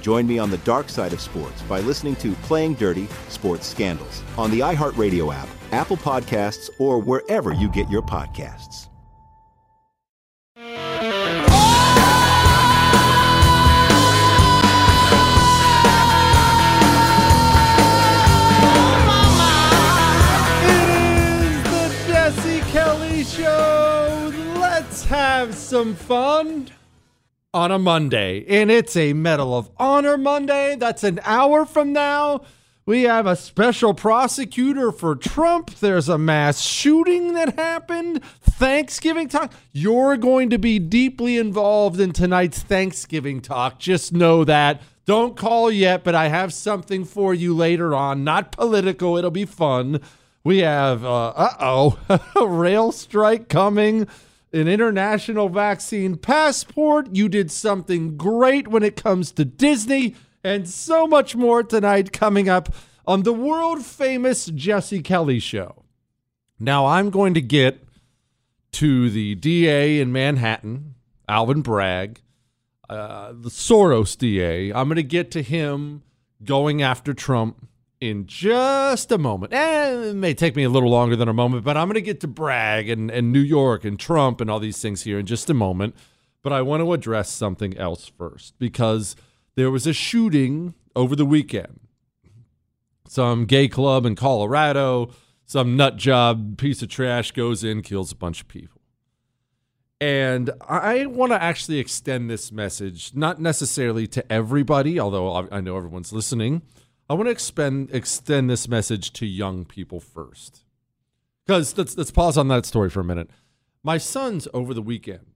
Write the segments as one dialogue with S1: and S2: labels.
S1: Join me on the dark side of sports by listening to Playing Dirty Sports Scandals on the iHeartRadio app, Apple Podcasts, or wherever you get your podcasts.
S2: It is the Jesse Kelly Show. Let's have some fun on a Monday. And it's a Medal of Honor Monday. That's an hour from now. We have a special prosecutor for Trump. There's a mass shooting that happened. Thanksgiving talk. You're going to be deeply involved in tonight's Thanksgiving talk. Just know that. Don't call yet, but I have something for you later on. Not political, it'll be fun. We have, uh oh, a rail strike coming, an international vaccine passport. You did something great when it comes to Disney, and so much more tonight coming up on the world famous Jesse Kelly show. Now, I'm going to get to the DA in Manhattan, Alvin Bragg, uh, the Soros DA. I'm going to get to him going after Trump in just a moment. Eh, it may take me a little longer than a moment, but I'm going to get to Bragg and, and New York and Trump and all these things here in just a moment. But I want to address something else first because there was a shooting over the weekend. Some gay club in Colorado, some nut job piece of trash goes in, kills a bunch of people. And I want to actually extend this message, not necessarily to everybody, although I know everyone's listening. I want to expend, extend this message to young people first. Because let's, let's pause on that story for a minute. My sons over the weekend,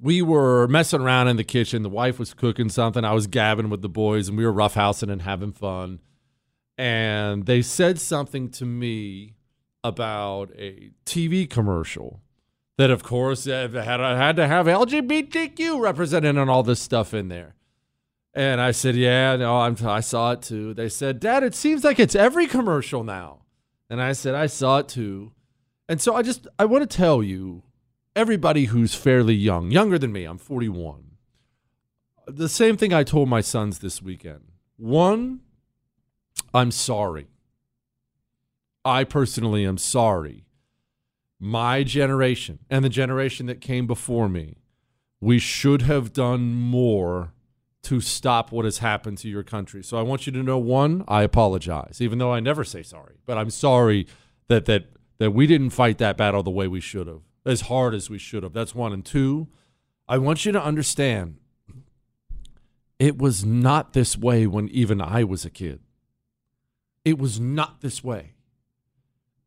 S2: we were messing around in the kitchen. The wife was cooking something. I was gabbing with the boys, and we were roughhousing and having fun. And they said something to me about a TV commercial that, of course, had, had to have LGBTQ represented and all this stuff in there. And I said, "Yeah, no, I'm, I saw it too." They said, "Dad, it seems like it's every commercial now." And I said, "I saw it too." And so I just I want to tell you, everybody who's fairly young, younger than me, I'm 41. The same thing I told my sons this weekend. One, I'm sorry. I personally am sorry. My generation and the generation that came before me, we should have done more to stop what has happened to your country. So I want you to know one, I apologize, even though I never say sorry, but I'm sorry that that that we didn't fight that battle the way we should have, as hard as we should have. That's one and two. I want you to understand it was not this way when even I was a kid. It was not this way.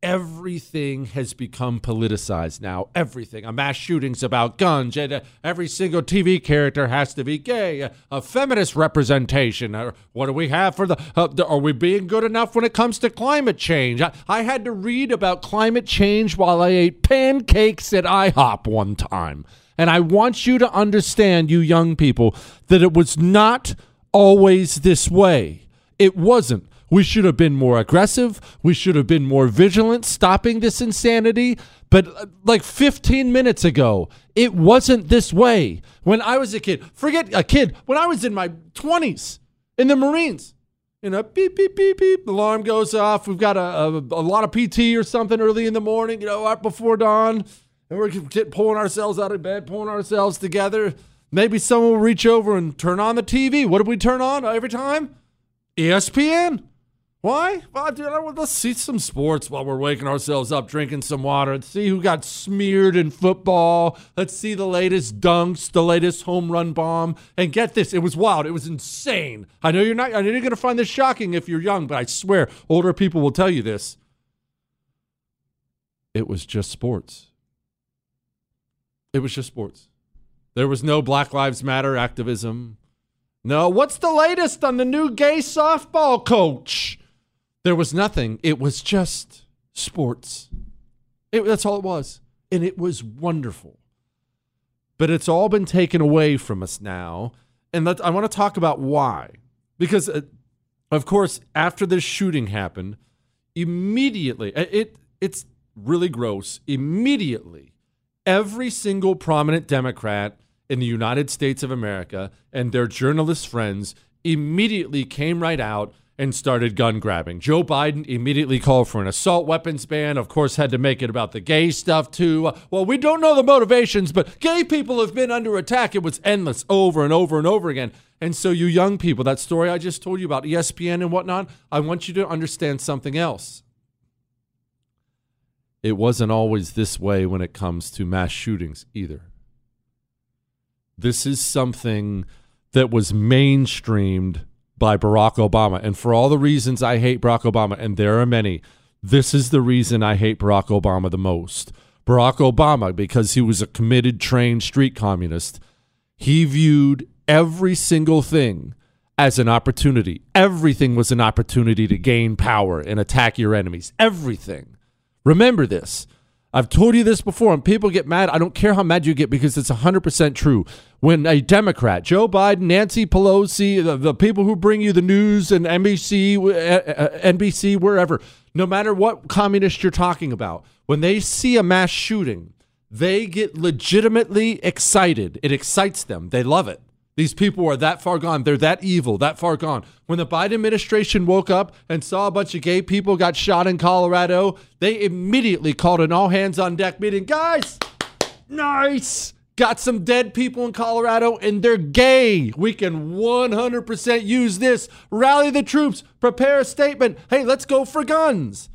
S2: Everything has become politicized now. Everything. A mass shooting's about guns. And uh, every single TV character has to be gay. A, a feminist representation. Uh, what do we have for the, uh, the, Are we being good enough when it comes to climate change? I, I had to read about climate change while I ate pancakes at IHOP one time. And I want you to understand, you young people, that it was not always this way. It wasn't. We should have been more aggressive. We should have been more vigilant stopping this insanity. But uh, like 15 minutes ago, it wasn't this way. When I was a kid, forget a kid, when I was in my 20s in the Marines, you know, beep, beep, beep, beep, alarm goes off. We've got a, a, a lot of PT or something early in the morning, you know, right before dawn. And we're pulling ourselves out of bed, pulling ourselves together. Maybe someone will reach over and turn on the TV. What do we turn on every time? ESPN. Why? Well, dude, let's see some sports while we're waking ourselves up, drinking some water. Let's see who got smeared in football. Let's see the latest dunks, the latest home run bomb. And get this, it was wild. It was insane. I know you're not. I know you're going to find this shocking if you're young, but I swear, older people will tell you this. It was just sports. It was just sports. There was no Black Lives Matter activism. No, what's the latest on the new gay softball coach? There was nothing. It was just sports. It, that's all it was. And it was wonderful. But it's all been taken away from us now. And let, I want to talk about why. Because, uh, of course, after this shooting happened, immediately, uh, it, it's really gross. Immediately, every single prominent Democrat in the United States of America and their journalist friends immediately came right out and started gun grabbing. Joe Biden immediately called for an assault weapons ban. Of course, had to make it about the gay stuff too. Well, we don't know the motivations, but gay people have been under attack. It was endless over and over and over again. And so, you young people, that story I just told you about ESPN and whatnot, I want you to understand something else. It wasn't always this way when it comes to mass shootings either. This is something that was mainstreamed by Barack Obama. And for all the reasons I hate Barack Obama, and there are many, this is the reason I hate Barack Obama the most. Barack Obama, because he was a committed, trained street communist, he viewed every single thing as an opportunity. Everything was an opportunity to gain power and attack your enemies. Everything. Remember this. I've told you this before, and people get mad. I don't care how mad you get because it's 100% true. When a Democrat, Joe Biden, Nancy Pelosi, the, the people who bring you the news and NBC, uh, NBC, wherever, no matter what communist you're talking about, when they see a mass shooting, they get legitimately excited. It excites them. They love it. These people are that far gone. They're that evil, that far gone. When the Biden administration woke up and saw a bunch of gay people got shot in Colorado, they immediately called an all hands on deck meeting. Guys, nice. Got some dead people in Colorado and they're gay. We can 100% use this. Rally the troops, prepare a statement. Hey, let's go for guns.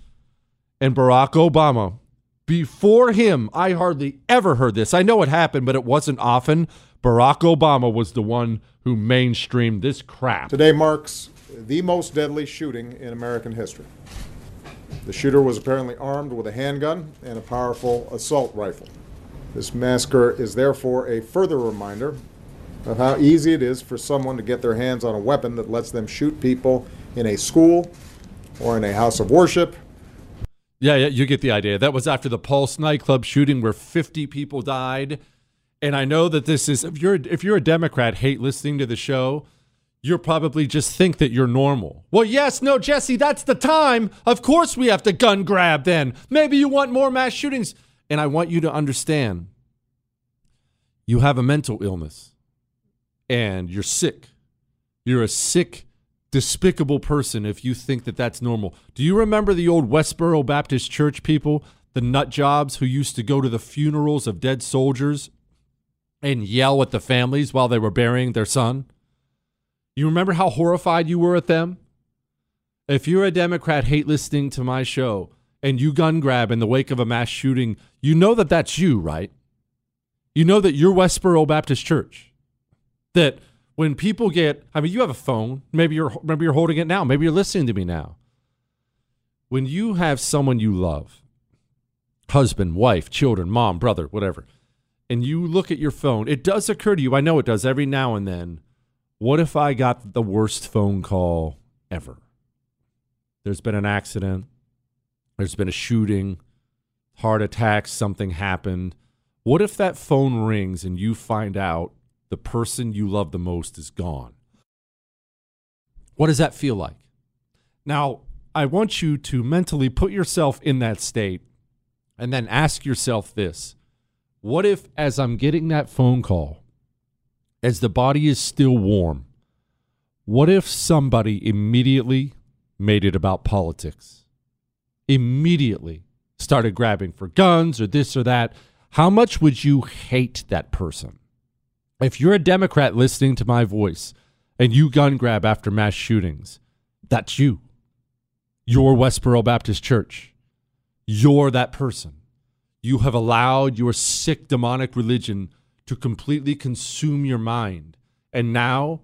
S2: And Barack Obama, before him, I hardly ever heard this. I know it happened, but it wasn't often. Barack Obama was the one who mainstreamed this crap.
S3: Today marks the most deadly shooting in American history. The shooter was apparently armed with a handgun and a powerful assault rifle. This massacre is therefore a further reminder of how easy it is for someone to get their hands on a weapon that lets them shoot people in a school or in a house of worship.
S2: Yeah, yeah, you get the idea. That was after the Pulse nightclub shooting where 50 people died and I know that this is if you're if you're a Democrat, hate listening to the show, you'll probably just think that you're normal. Well, yes, no, Jesse, that's the time. Of course we have to gun grab then. Maybe you want more mass shootings. And I want you to understand you have a mental illness and you're sick. You're a sick despicable person if you think that that's normal. Do you remember the old Westboro Baptist Church people, the nut jobs who used to go to the funerals of dead soldiers and yell at the families while they were burying their son? You remember how horrified you were at them? If you're a Democrat, hate listening to my show, and you gun grab in the wake of a mass shooting, you know that that's you, right? You know that you're Westboro Baptist Church. That when people get, I mean, you have a phone. Maybe you're maybe you're holding it now. Maybe you're listening to me now. When you have someone you love, husband, wife, children, mom, brother, whatever, and you look at your phone, it does occur to you. I know it does every now and then. What if I got the worst phone call ever? There's been an accident. There's been a shooting, heart attack, something happened. What if that phone rings and you find out the person you love the most is gone? What does that feel like? Now, I want you to mentally put yourself in that state and then ask yourself this What if, as I'm getting that phone call, as the body is still warm, what if somebody immediately made it about politics? Immediately started grabbing for guns or this or that. How much would you hate that person? If you're a Democrat listening to my voice and you gun grab after mass shootings, that's you. You're Westboro Baptist Church. You're that person. You have allowed your sick demonic religion to completely consume your mind. And now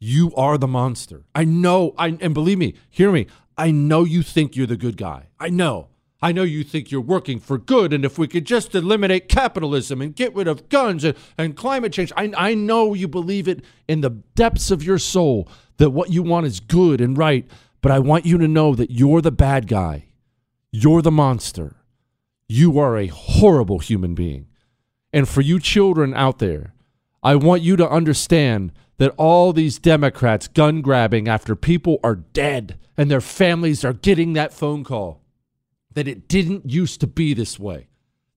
S2: you are the monster. I know, I, and believe me, hear me, I know you think you're the good guy. I know. I know you think you're working for good, and if we could just eliminate capitalism and get rid of guns and, and climate change, I, I know you believe it in the depths of your soul that what you want is good and right, but I want you to know that you're the bad guy. You're the monster. You are a horrible human being. And for you children out there, I want you to understand that all these Democrats gun grabbing after people are dead and their families are getting that phone call that it didn't used to be this way.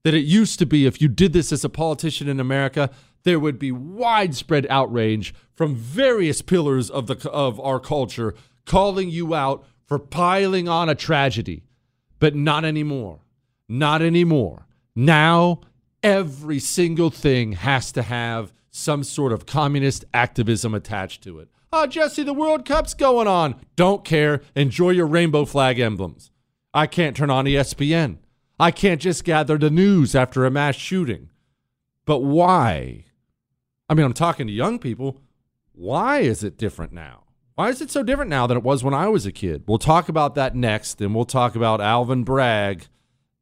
S2: That it used to be if you did this as a politician in America, there would be widespread outrage from various pillars of the of our culture calling you out for piling on a tragedy. But not anymore. Not anymore. Now every single thing has to have some sort of communist activism attached to it. Oh, Jesse, the World Cup's going on. Don't care. Enjoy your rainbow flag emblems. I can't turn on ESPN. I can't just gather the news after a mass shooting. But why? I mean, I'm talking to young people. Why is it different now? Why is it so different now than it was when I was a kid? We'll talk about that next, and we'll talk about Alvin Bragg,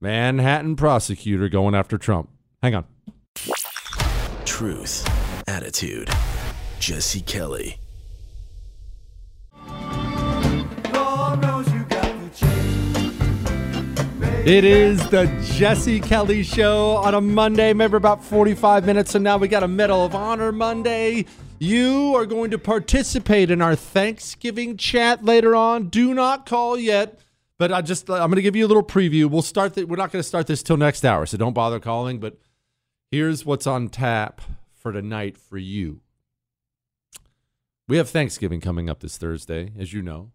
S2: Manhattan prosecutor going after Trump. Hang on.
S4: Truth, attitude. Jesse Kelly.
S2: It is the Jesse Kelly Show on a Monday, maybe about 45 minutes. And now we got a Medal of Honor Monday. You are going to participate in our Thanksgiving chat later on. Do not call yet, but I just I'm going to give you a little preview. We'll start. The, we're not going to start this till next hour, so don't bother calling. But here's what's on tap for tonight for you. We have Thanksgiving coming up this Thursday, as you know.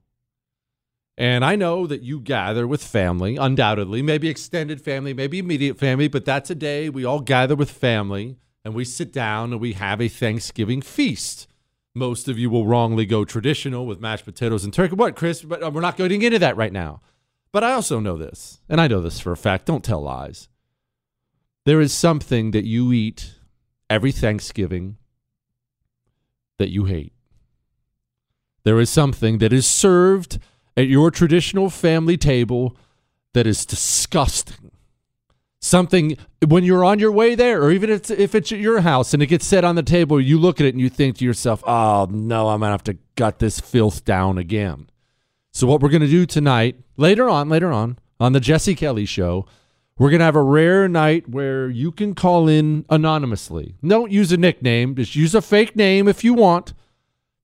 S2: And I know that you gather with family, undoubtedly, maybe extended family, maybe immediate family, but that's a day we all gather with family and we sit down and we have a Thanksgiving feast. Most of you will wrongly go traditional with mashed potatoes and turkey. What, Chris? But uh, we're not going into that right now. But I also know this, and I know this for a fact. Don't tell lies. There is something that you eat every Thanksgiving that you hate. There is something that is served at your traditional family table that is disgusting. Something when you're on your way there, or even if it's, if it's at your house and it gets set on the table, you look at it and you think to yourself, oh no, I'm going to have to gut this filth down again. So, what we're going to do tonight, later on, later on, on the Jesse Kelly show, we're going to have a rare night where you can call in anonymously. Don't use a nickname, just use a fake name if you want,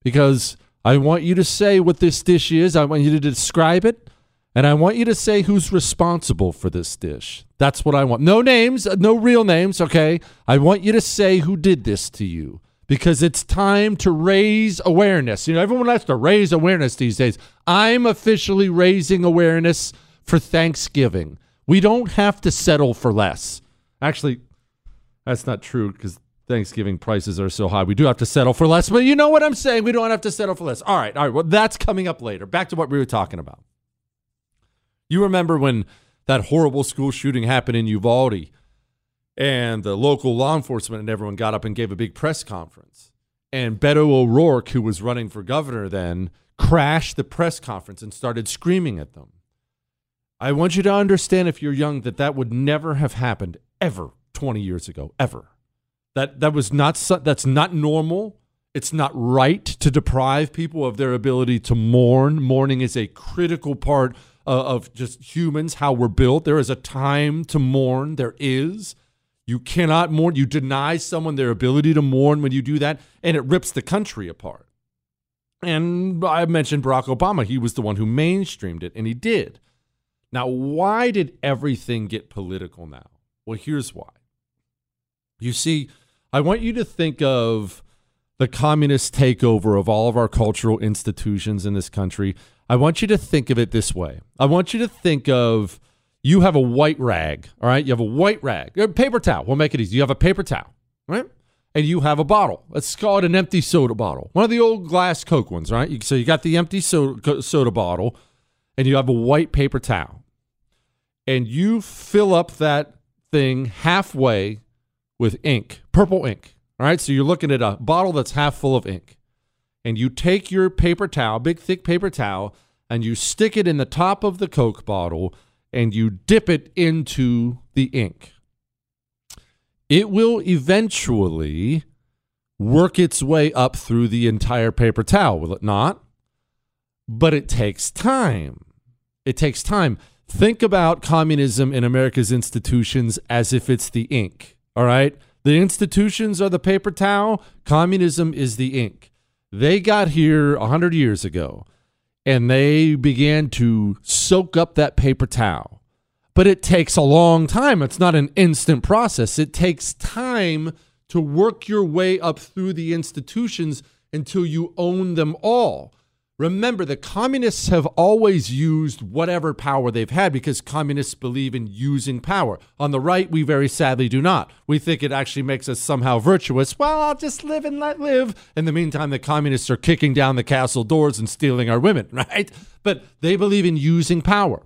S2: because I want you to say what this dish is. I want you to describe it. And I want you to say who's responsible for this dish. That's what I want. No names, uh, no real names, okay? I want you to say who did this to you because it's time to raise awareness. You know, everyone has to raise awareness these days. I'm officially raising awareness for Thanksgiving. We don't have to settle for less. Actually, that's not true because Thanksgiving prices are so high. We do have to settle for less, but you know what I'm saying? We don't have to settle for less. All right, all right. Well, that's coming up later. Back to what we were talking about. You remember when that horrible school shooting happened in Uvalde and the local law enforcement and everyone got up and gave a big press conference. And Beto O'Rourke, who was running for governor then, crashed the press conference and started screaming at them. I want you to understand, if you're young, that that would never have happened ever 20 years ago, ever. That that was not that's not normal. It's not right to deprive people of their ability to mourn. Mourning is a critical part of, of just humans, how we're built. There is a time to mourn. There is. You cannot mourn. You deny someone their ability to mourn when you do that, and it rips the country apart. And I mentioned Barack Obama. He was the one who mainstreamed it, and he did. Now, why did everything get political now? Well, here's why. You see, I want you to think of the communist takeover of all of our cultural institutions in this country. I want you to think of it this way. I want you to think of you have a white rag, all right? You have a white rag, a paper towel. We'll make it easy. You have a paper towel, right? And you have a bottle. Let's call it an empty soda bottle, one of the old glass Coke ones, right? So you got the empty soda, soda bottle, and you have a white paper towel, and you fill up that thing halfway with ink, purple ink. All right, so you're looking at a bottle that's half full of ink. And you take your paper towel, big thick paper towel, and you stick it in the top of the Coke bottle and you dip it into the ink. It will eventually work its way up through the entire paper towel, will it not? But it takes time. It takes time. Think about communism in America's institutions as if it's the ink. All right. The institutions are the paper towel, communism is the ink. They got here 100 years ago and they began to soak up that paper towel. But it takes a long time. It's not an instant process. It takes time to work your way up through the institutions until you own them all. Remember, the communists have always used whatever power they've had because communists believe in using power. On the right, we very sadly do not. We think it actually makes us somehow virtuous. Well, I'll just live and let live. In the meantime, the communists are kicking down the castle doors and stealing our women, right? But they believe in using power.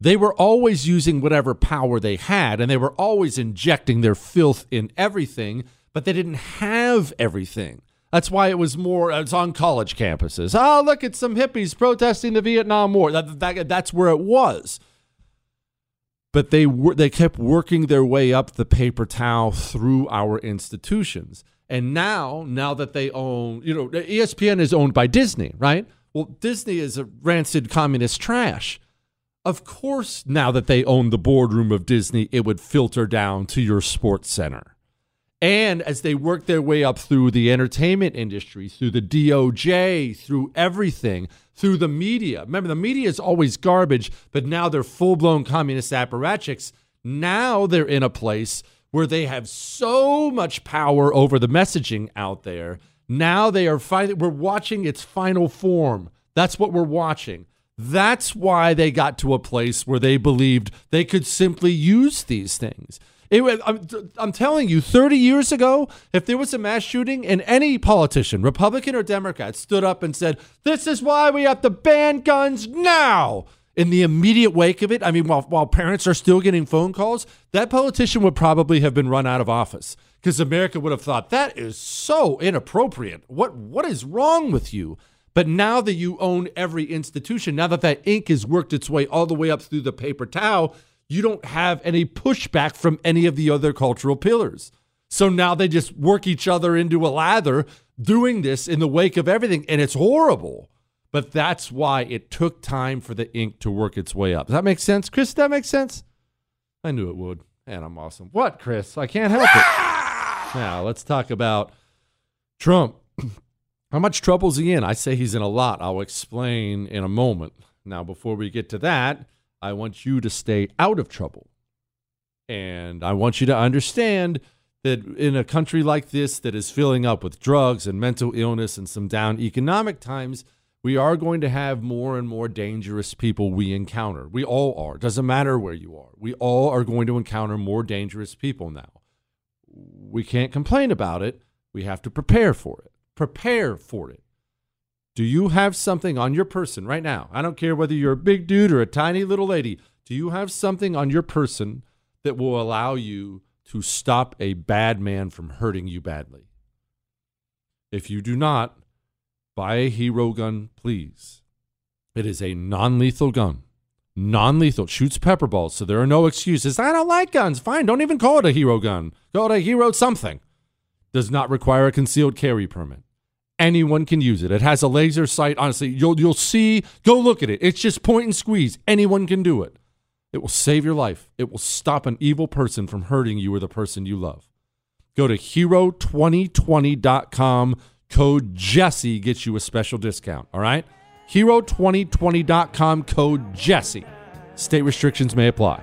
S2: They were always using whatever power they had, and they were always injecting their filth in everything, but they didn't have everything. That's why it was more. It's on college campuses. Oh, look at some hippies protesting the Vietnam War. That, that, that's where it was. But they were they kept working their way up the paper towel through our institutions. And now, now that they own, you know, ESPN is owned by Disney, right? Well, Disney is a rancid communist trash. Of course, now that they own the boardroom of Disney, it would filter down to your sports center. And as they work their way up through the entertainment industry, through the DOJ, through everything, through the media. Remember, the media is always garbage, but now they're full blown communist apparatchiks. Now they're in a place where they have so much power over the messaging out there. Now they are finally, we're watching its final form. That's what we're watching. That's why they got to a place where they believed they could simply use these things. It, I'm, I'm telling you, 30 years ago, if there was a mass shooting and any politician, Republican or Democrat, stood up and said, This is why we have to ban guns now. In the immediate wake of it, I mean, while, while parents are still getting phone calls, that politician would probably have been run out of office because America would have thought that is so inappropriate. What what is wrong with you? But now that you own every institution, now that that ink has worked its way all the way up through the paper towel, you don't have any pushback from any of the other cultural pillars. So now they just work each other into a lather doing this in the wake of everything. And it's horrible. But that's why it took time for the ink to work its way up. Does that make sense? Chris, does that make sense? I knew it would. And I'm awesome. What, Chris? I can't help it. Ah! now, let's talk about Trump. How much trouble is he in? I say he's in a lot. I'll explain in a moment. Now, before we get to that, I want you to stay out of trouble. And I want you to understand that in a country like this that is filling up with drugs and mental illness and some down economic times, we are going to have more and more dangerous people we encounter. We all are. Doesn't matter where you are. We all are going to encounter more dangerous people now. We can't complain about it. We have to prepare for it. Prepare for it. Do you have something on your person right now? I don't care whether you're a big dude or a tiny little lady. Do you have something on your person that will allow you to stop a bad man from hurting you badly? If you do not, buy a hero gun, please. It is a non lethal gun. Non lethal. Shoots pepper balls, so there are no excuses. I don't like guns. Fine, don't even call it a hero gun. Call it a hero something. Does not require a concealed carry permit. Anyone can use it. It has a laser sight. Honestly, you'll you'll see. Go look at it. It's just point and squeeze. Anyone can do it. It will save your life. It will stop an evil person from hurting you or the person you love. Go to hero2020.com. Code Jesse gets you a special discount. All right? Hero2020.com. Code Jesse. State restrictions may apply.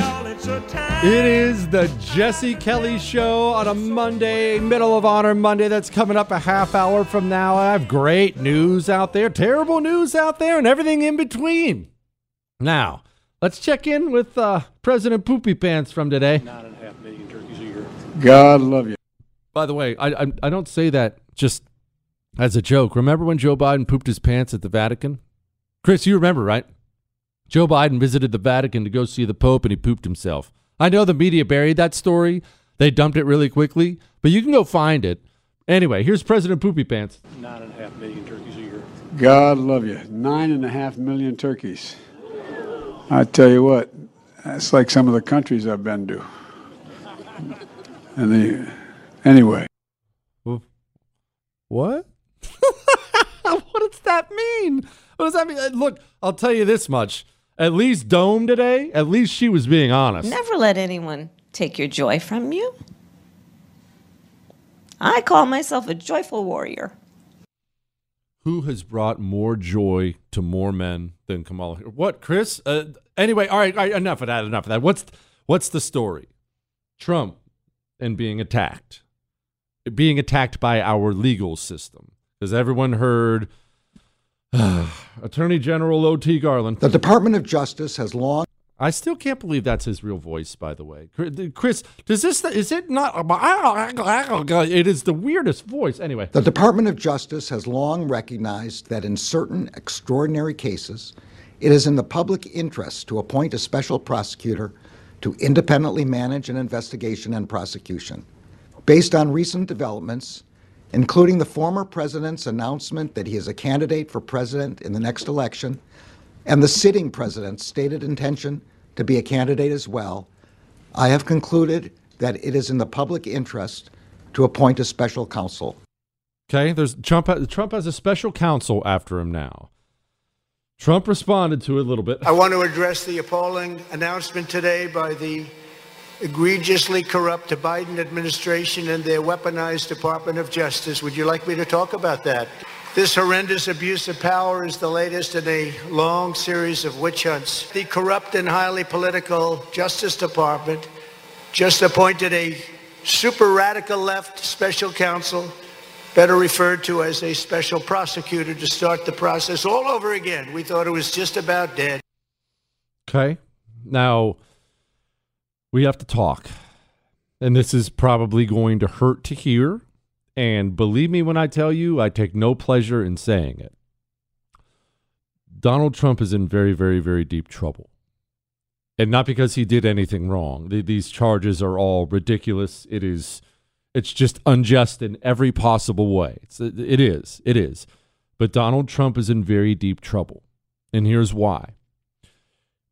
S5: By May the 10th, Richmond had fell. It's.
S2: It is the Jesse Kelly Show on a Monday, Medal of Honor Monday. That's coming up a half hour from now. I have great news out there, terrible news out there, and everything in between. Now, let's check in with uh, President Poopy Pants from today.
S6: Nine and a half million turkeys a year.
S7: God love you.
S2: By the way, I, I I don't say that just as a joke. Remember when Joe Biden pooped his pants at the Vatican? Chris, you remember, right? Joe Biden visited the Vatican to go see the Pope and he pooped himself. I know the media buried that story. They dumped it really quickly, but you can go find it. Anyway, here's President Poopy Pants.
S6: Nine and a half million turkeys a year.
S8: God love you. Nine and a half million turkeys. I tell you what, that's like some of the countries I've been to. And the anyway.
S2: What? what does that mean? What does that mean? Look, I'll tell you this much. At least Dome today, at least she was being honest.
S9: Never let anyone take your joy from you. I call myself a joyful warrior.
S2: Who has brought more joy to more men than Kamala? What, Chris? Uh, anyway, all right, all right, enough of that. Enough of that. What's what's the story? Trump and being attacked, being attacked by our legal system, because everyone heard Attorney General O.T. Garland.
S10: The Department of Justice has long.
S2: I still can't believe that's his real voice, by the way. Chris, does this, is it not? It is the weirdest voice. Anyway.
S10: The Department of Justice has long recognized that in certain extraordinary cases, it is in the public interest to appoint a special prosecutor to independently manage an investigation and prosecution. Based on recent developments, including the former president's announcement that he is a candidate for president in the next election, and the sitting president's stated intention to be a candidate as well, I have concluded that it is in the public interest to appoint a special counsel.
S2: Okay, there's Trump. Trump has a special counsel after him now. Trump responded to it a little bit.
S11: I want to address the appalling announcement today by the egregiously corrupt the Biden administration and their weaponized Department of Justice. Would you like me to talk about that? This horrendous abuse of power is the latest in a long series of witch hunts. The corrupt and highly political Justice Department just appointed a super radical left special counsel, better referred to as a special prosecutor, to start the process all over again. We thought it was just about dead.
S2: Okay. Now, we have to talk. And this is probably going to hurt to hear. And believe me when I tell you, I take no pleasure in saying it. Donald Trump is in very, very, very deep trouble. And not because he did anything wrong. These charges are all ridiculous. It is it's just unjust in every possible way. It's, it is. It is. But Donald Trump is in very deep trouble. And here's why.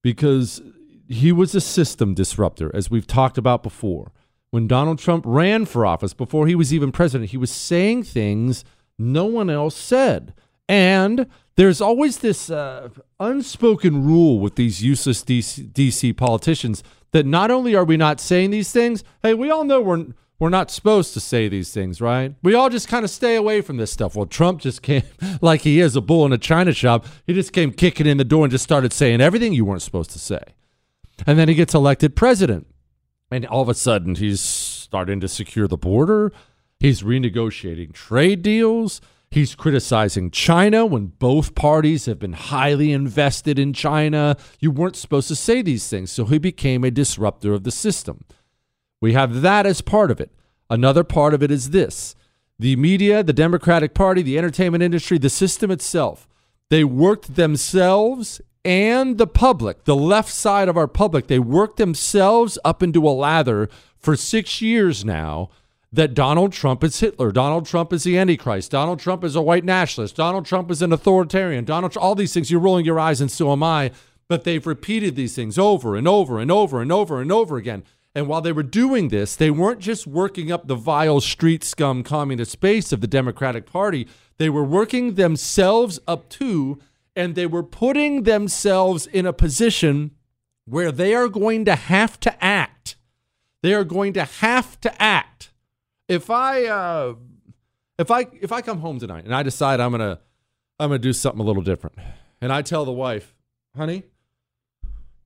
S2: Because he was a system disruptor, as we've talked about before. When Donald Trump ran for office, before he was even president, he was saying things no one else said. And there's always this uh, unspoken rule with these useless DC, DC politicians that not only are we not saying these things, hey, we all know we're we're not supposed to say these things, right? We all just kind of stay away from this stuff. Well, Trump just came like he is a bull in a china shop. He just came kicking in the door and just started saying everything you weren't supposed to say. And then he gets elected president. And all of a sudden, he's starting to secure the border. He's renegotiating trade deals. He's criticizing China when both parties have been highly invested in China. You weren't supposed to say these things. So he became a disruptor of the system. We have that as part of it. Another part of it is this the media, the Democratic Party, the entertainment industry, the system itself, they worked themselves and the public, the left side of our public, they worked themselves up into a lather for six years now that Donald Trump is Hitler, Donald Trump is the Antichrist, Donald Trump is a white nationalist, Donald Trump is an authoritarian, Donald, all these things. You're rolling your eyes, and so am I. But they've repeated these things over and over and over and over and over again. And while they were doing this, they weren't just working up the vile street scum communist base of the Democratic Party. They were working themselves up to, and they were putting themselves in a position where they are going to have to act. They are going to have to act. If I uh, if I if I come home tonight and I decide I'm gonna I'm gonna do something a little different, and I tell the wife, honey,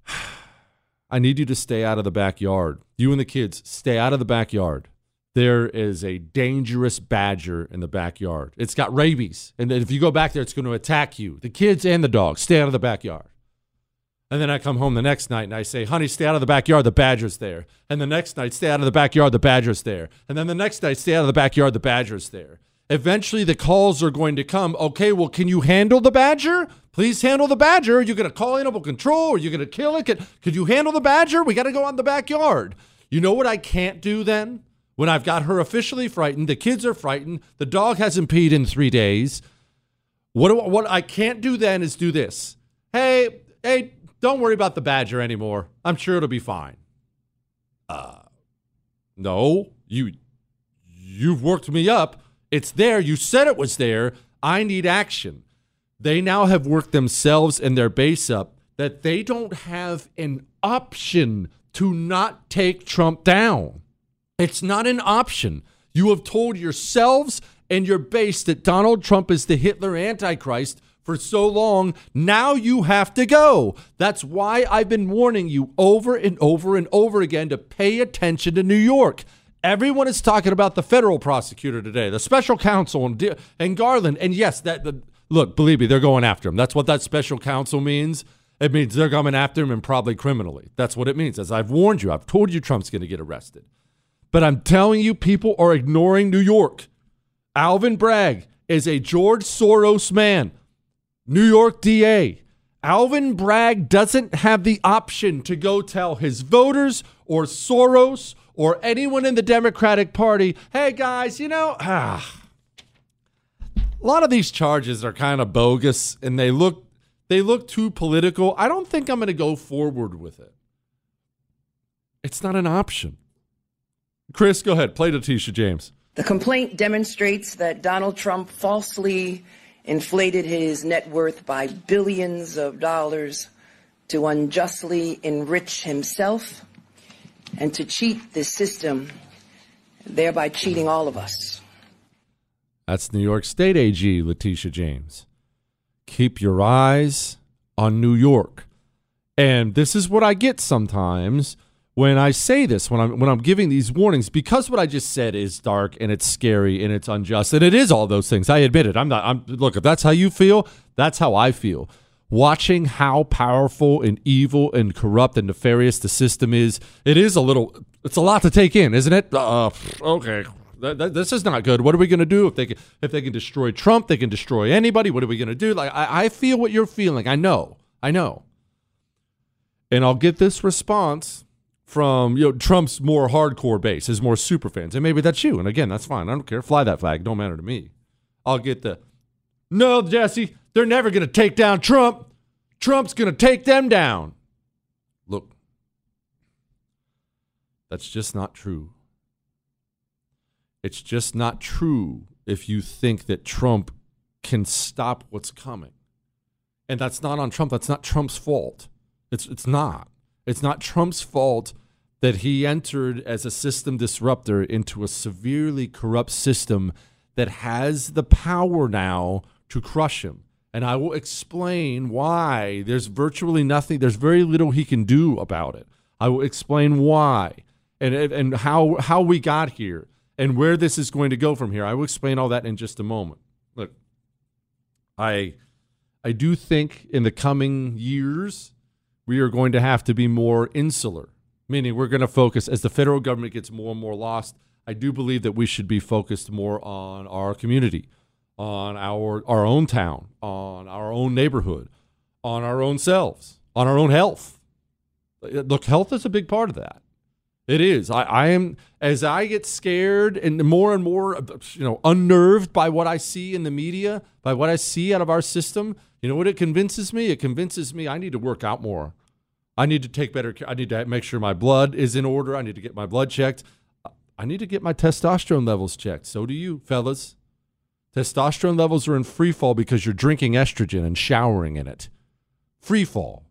S2: I need you to stay out of the backyard. You and the kids, stay out of the backyard. There is a dangerous badger in the backyard. It's got rabies. And if you go back there, it's going to attack you. The kids and the dog, stay out of the backyard. And then I come home the next night and I say, honey, stay out of the backyard, the badger's there. And the next night, stay out of the backyard, the badger's there. And then the next night, stay out of the backyard, the badger's there. Eventually, the calls are going to come. Okay, well, can you handle the badger? Please handle the badger. Are you going to call animal control? Are you going to kill it? Could, could you handle the badger? We got to go on the backyard. You know what I can't do then? When I've got her officially frightened, the kids are frightened, the dog hasn't peed in three days. What, what I can't do then is do this. Hey, hey, don't worry about the badger anymore. I'm sure it'll be fine. Uh, no, you, you've worked me up. It's there. You said it was there. I need action. They now have worked themselves and their base up that they don't have an option to not take Trump down. It's not an option. You have told yourselves and your base that Donald Trump is the Hitler Antichrist for so long. Now you have to go. That's why I've been warning you over and over and over again to pay attention to New York. Everyone is talking about the federal prosecutor today, the special counsel, and, and Garland. And yes, that the, look, believe me, they're going after him. That's what that special counsel means. It means they're coming after him and probably criminally. That's what it means. As I've warned you, I've told you Trump's going to get arrested. But I'm telling you, people are ignoring New York. Alvin Bragg is a George Soros man, New York DA. Alvin Bragg doesn't have the option to go tell his voters or Soros or anyone in the Democratic Party, hey guys, you know, ah, a lot of these charges are kind of bogus and they look they look too political. I don't think I'm going to go forward with it. It's not an option. Chris, go ahead. Play Letitia James.
S12: The complaint demonstrates that Donald Trump falsely inflated his net worth by billions of dollars to unjustly enrich himself and to cheat the system, thereby cheating all of us.
S2: That's New York State AG Letitia James. Keep your eyes on New York. And this is what I get sometimes when I say this, when I'm when I'm giving these warnings, because what I just said is dark and it's scary and it's unjust, and it is all those things. I admit it. I'm not. I'm look. If that's how you feel, that's how I feel watching how powerful and evil and corrupt and nefarious the system is, it is a little, it's a lot to take in, isn't it? Uh, okay. this is not good. What are we going to do if they can, if they can destroy Trump? They can destroy anybody. What are we going to do? Like I, I feel what you're feeling. I know. I know. And I'll get this response from you know Trump's more hardcore base, his more super fans, and maybe that's you. And again, that's fine. I don't care. Fly that flag. Don't matter to me. I'll get the no, Jesse. They're never to take down Trump. Trump's to take them down. Look, that's just not true. It's just not true if you think that Trump can stop what's coming. And that's not on Trump. That's not Trump's fault. It's, it's not. It's not Trump's fault that he entered as a system disruptor into a severely corrupt system that has the power now to crush him and I will explain why there's virtually nothing, there's very little he can do about it. I will explain why and, and how, how we got here and where this is going to go from here. I will explain all that in just a moment. Look, I, I do think in the coming years, we are going to have to be more insular, meaning we're going to focus as the federal government gets more and more lost. I do believe that we should be focused more on our community on our our own town, on our own neighborhood, on our own selves, on our own health. Look, health is a big part of that. It is. I, I am as I get scared and more and more, you know, unnerved by what I see in the media, by what I see out of our system. You know what it convinces me? It convinces me I need to work out more. I need to take better care. I need to make sure my blood is in order. I need to get my blood checked. I need to get my testosterone levels checked. So do you, fellas. Testosterone levels are in free fall because you're drinking estrogen and showering in it. Free fall.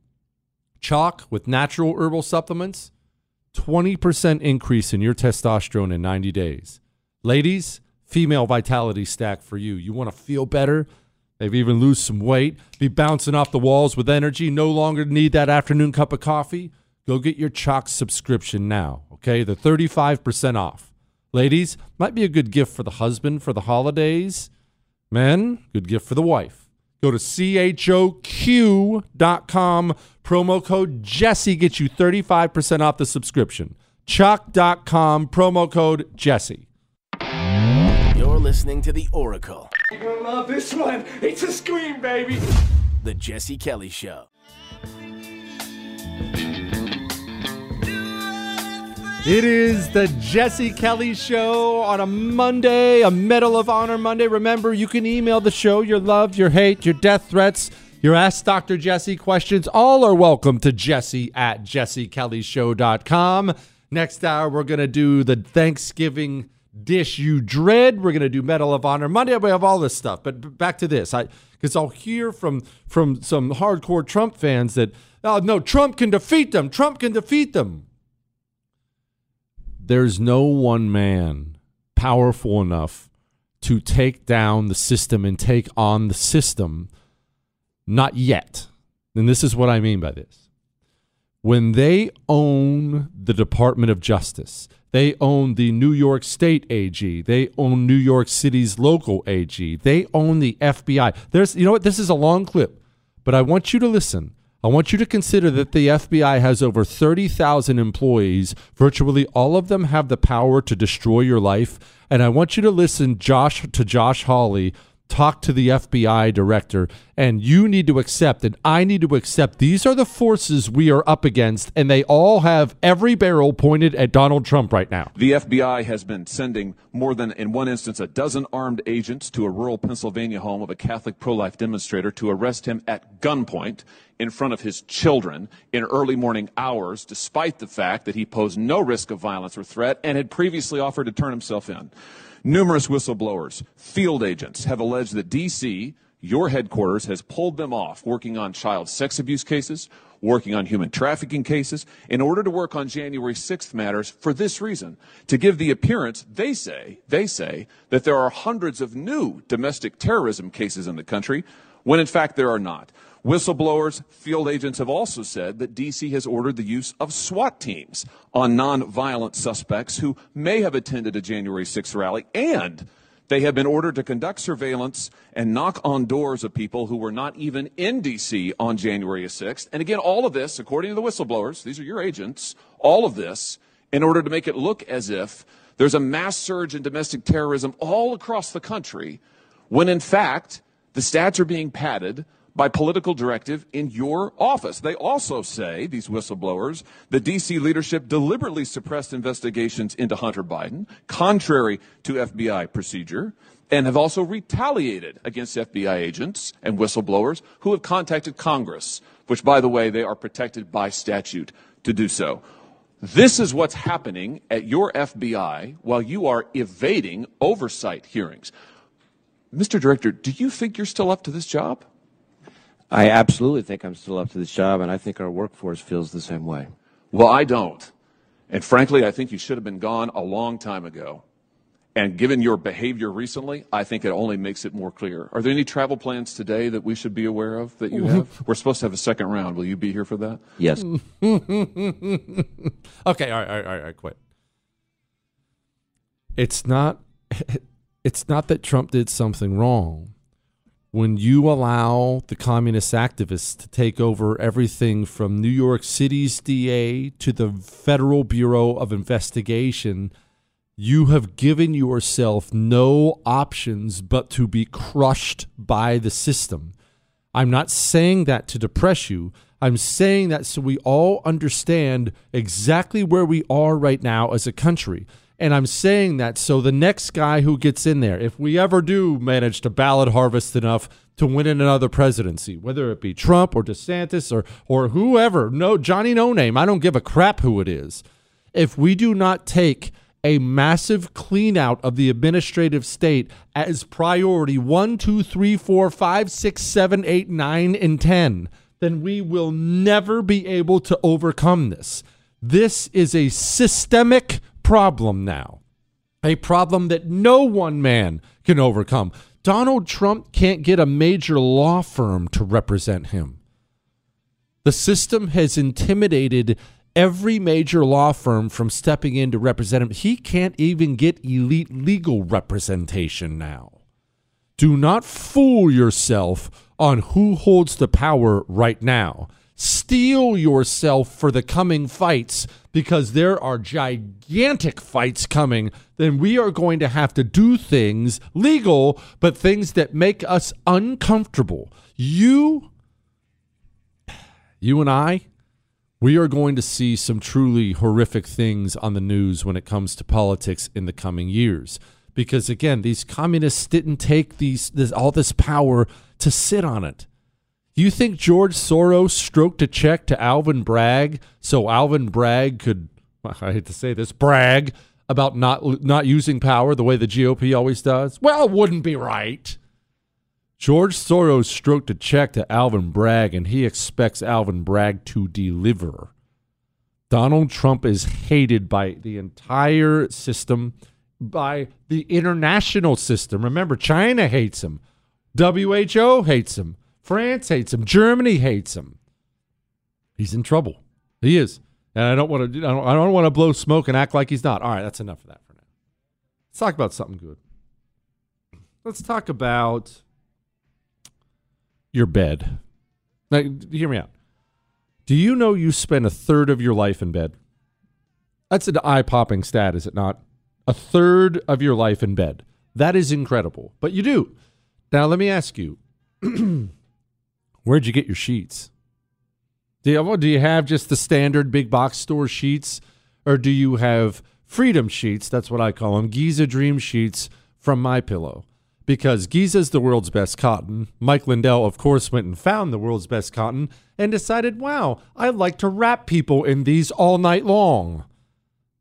S2: Choq with natural herbal supplements, 20% increase in your testosterone in 90 days. Ladies, female vitality stack for you. You want to feel better? Maybe even lose some weight, be bouncing off the walls with energy, no longer need that afternoon cup of coffee? Go get your Choq subscription now, okay? The 35% off. Ladies, might be a good gift for the husband for the holidays. Men, good gift for the wife. Go to choq.com. Promo code Jesse gets you 35% off the subscription. Choq.com, promo code Jesse.
S13: You're listening to The Oracle,
S5: You're gonna love this one. It's a scream, baby.
S13: The Jesse Kelly Show.
S2: It is the Jesse Kelly Show on a Monday, a Medal of Honor Monday. Remember, you can email the show your love, your hate, your death threats, your Ask Dr. Jesse questions. All are welcome to jesse at jessekellyshow.com. Next hour, we're going to do the Thanksgiving dish you dread. We're going to do Medal of Honor Monday. We have all this stuff. But back to this. I because I'll hear from from some hardcore Trump fans that oh no, Trump can defeat them. Trump can defeat them there's no one man powerful enough to take down the system and take on the system. Not yet. And this is what I mean by this. When they own the Department of Justice, they own the New York State AG, they own New York City's local AG, they own the FBI. There's you know what this is a long clip, but I want you to listen. I want you to consider that the FBI has over 30,000 employees. Virtually all of them have the power to destroy your life. And I want you to listen Josh to Josh Hawley talk to the FBI director and you need to accept and I need to accept these are the forces we are up against and they all have every barrel pointed at Donald Trump right now.
S14: The FBI has been sending more than, in one instance, a dozen armed agents to a rural Pennsylvania home of a Catholic pro life demonstrator to arrest him at gunpoint in front of his children in early morning hours, despite the fact that he posed no risk of violence or threat and had previously offered to turn himself in. Numerous whistleblowers, field agents have alleged that D.C., your headquarters, has pulled them off working on child sex abuse cases, working on human trafficking cases, in order to work on January 6th matters for this reason to give the appearance, they say, they say, that there are hundreds of new domestic terrorism cases in the country, when in fact there are not. Whistleblowers, field agents have also said that DC has ordered the use of SWAT teams on nonviolent suspects who may have attended a January 6th rally, and they have been ordered to conduct surveillance and knock on doors of people who were not even in DC on January 6th. And again, all of this, according to the whistleblowers, these are your agents, all of this in order to make it look as if there's a mass surge in domestic terrorism all across the country, when in fact, the stats are being padded by political directive in your office. They also say, these whistleblowers, the DC leadership deliberately suppressed investigations into Hunter Biden, contrary to FBI procedure, and have also retaliated against FBI agents and whistleblowers who have contacted Congress, which, by the way, they are protected by statute to do so. This is what's happening at your FBI while you are evading oversight hearings. Mr. Director, do you think you're still up to this job?
S15: I absolutely think I'm still up to this job, and I think our workforce feels the same way.
S14: Well, I don't. And frankly, I think you should have been gone a long time ago. And given your behavior recently, I think it only makes it more clear. Are there any travel plans today that we should be aware of that you have? We're supposed to have a second round. Will you be here for that?
S15: Yes.
S2: okay, all right, all right, all right, quit. It's not it's not that Trump did something wrong. When you allow the communist activists to take over everything from New York City's DA to the Federal Bureau of Investigation, you have given yourself no options but to be crushed by the system. I'm not saying that to depress you. I'm saying that so we all understand exactly where we are right now as a country. And I'm saying that so the next guy who gets in there, if we ever do manage to ballot harvest enough to win in another presidency, whether it be Trump or DeSantis or or whoever, no Johnny No Name, I don't give a crap who it is. If we do not take a massive clean out of the administrative state as priority one, two, three, four, five, six, seven, eight, nine, and 10, then we will never be able to overcome this. This is a systemic problem now, a problem that no one man can overcome. Donald Trump can't get a major law firm to represent him. The system has intimidated every major law firm from stepping in to represent him. He can't even get elite legal representation now. Do not fool yourself on who holds the power right now. Steel yourself for the coming fights because there are gigantic fights coming. Then we are going to have to do things legal, but things that make us uncomfortable. You, you and I, we are going to see some truly horrific things on the news when it comes to politics in the coming years. Because again, these communists didn't take these this, all this power to sit on it. You think George Soros stroked a check to Alvin Bragg so Alvin Bragg could, I hate to say this, brag about not not using power the way the GOP always does? Well, it wouldn't be right. George Soros stroked a check to Alvin Bragg, and he expects Alvin Bragg to deliver. Donald Trump is hated by the entire system, by the international system. Remember, China hates him, WHO hates him, France hates him, Germany hates him. He's in trouble. He is, and I don't want to. I don't, I don't want to blow smoke and act like he's not. All right, that's enough of that for now. Let's talk about something good. Let's talk about your bed. Now, hear me out. Do you know you spend a third of your life in bed? That's an eye popping stat, is it not? A third of your life in bed. That is incredible. But you do. Now, let me ask you where'd you get your sheets? Do you, do you have just the standard big box store sheets? Or do you have freedom sheets? That's what I call them Giza Dream sheets from My Pillow because Giza's the world's best cotton. Mike Lindell, of course, went and found the world's best cotton and decided, wow, I'd like to wrap people in these all night long.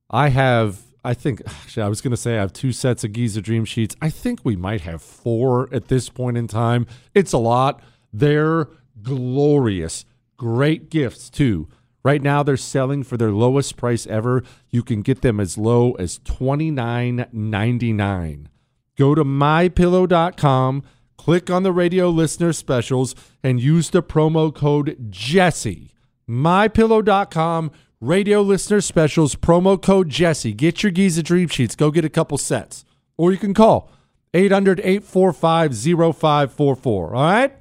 S2: I have, I think, actually, I was going to say I have two sets of Giza Dream Sheets. I think we might have four at this point in time. It's a lot. They're glorious. Great gifts, too. Right now, they're selling for their lowest price ever. You can get them as low as $29.99. Go to mypillow.com, click on the radio listener specials, and use the promo code Jesse. Mypillow.com, radio listener specials, promo code Jesse. Get your Giza Dream Sheets. Go get a couple sets. Or you can call 800 845 0544. All right?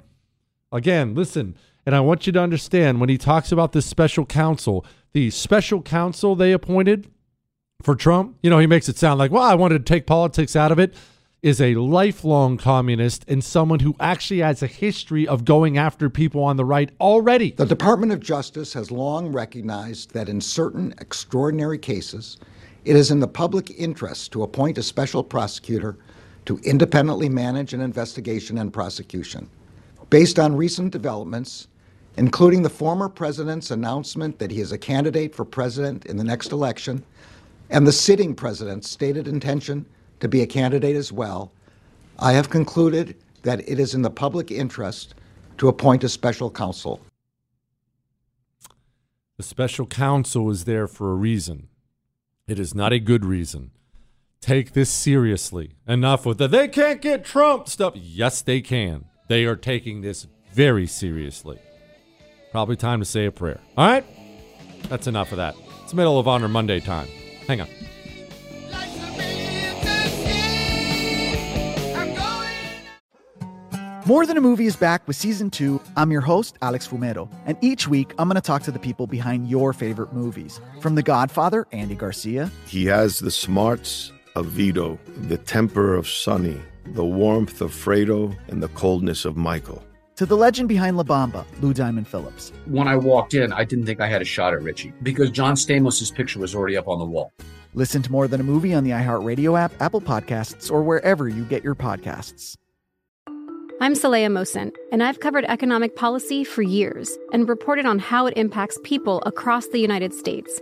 S2: Again, listen, and I want you to understand when he talks about this special counsel, the special counsel they appointed for Trump, you know, he makes it sound like, well, I wanted to take politics out of it is a lifelong communist and someone who actually has a history of going after people on the right already.
S10: The Department of Justice has long recognized that in certain extraordinary cases, it is in the public interest to appoint a special prosecutor to independently manage an investigation and prosecution. Based on recent developments, including the former president's announcement that he is a candidate for president in the next election, and the sitting president's stated intention to be a candidate as well, I have concluded that it is in the public interest to appoint a special counsel.
S2: The special counsel is there for a reason. It is not a good reason. Take this seriously. Enough with the they can't get Trump stuff. Yes, they can. They are taking this very seriously. Probably time to say a prayer. All right? That's enough of that. It's Medal of Honor Monday time. Hang on.
S16: More Than a Movie is back with season two. I'm your host, Alex Fumero, and each week I'm going to talk to the people behind your favorite movies. From The Godfather, Andy Garcia.
S17: He has the smarts of Vito, the temper of Sonny, the warmth of Fredo, and the coldness of Michael.
S16: To the legend behind La Bamba, Lou Diamond Phillips.
S18: When I walked in, I didn't think I had a shot at Richie because John Stamos' picture was already up on the wall.
S16: Listen to More Than a Movie on the iHeartRadio app, Apple Podcasts, or wherever you get your podcasts.
S19: I'm Saleha Mohsin, and I've covered economic policy for years and reported on how it impacts people across the United States.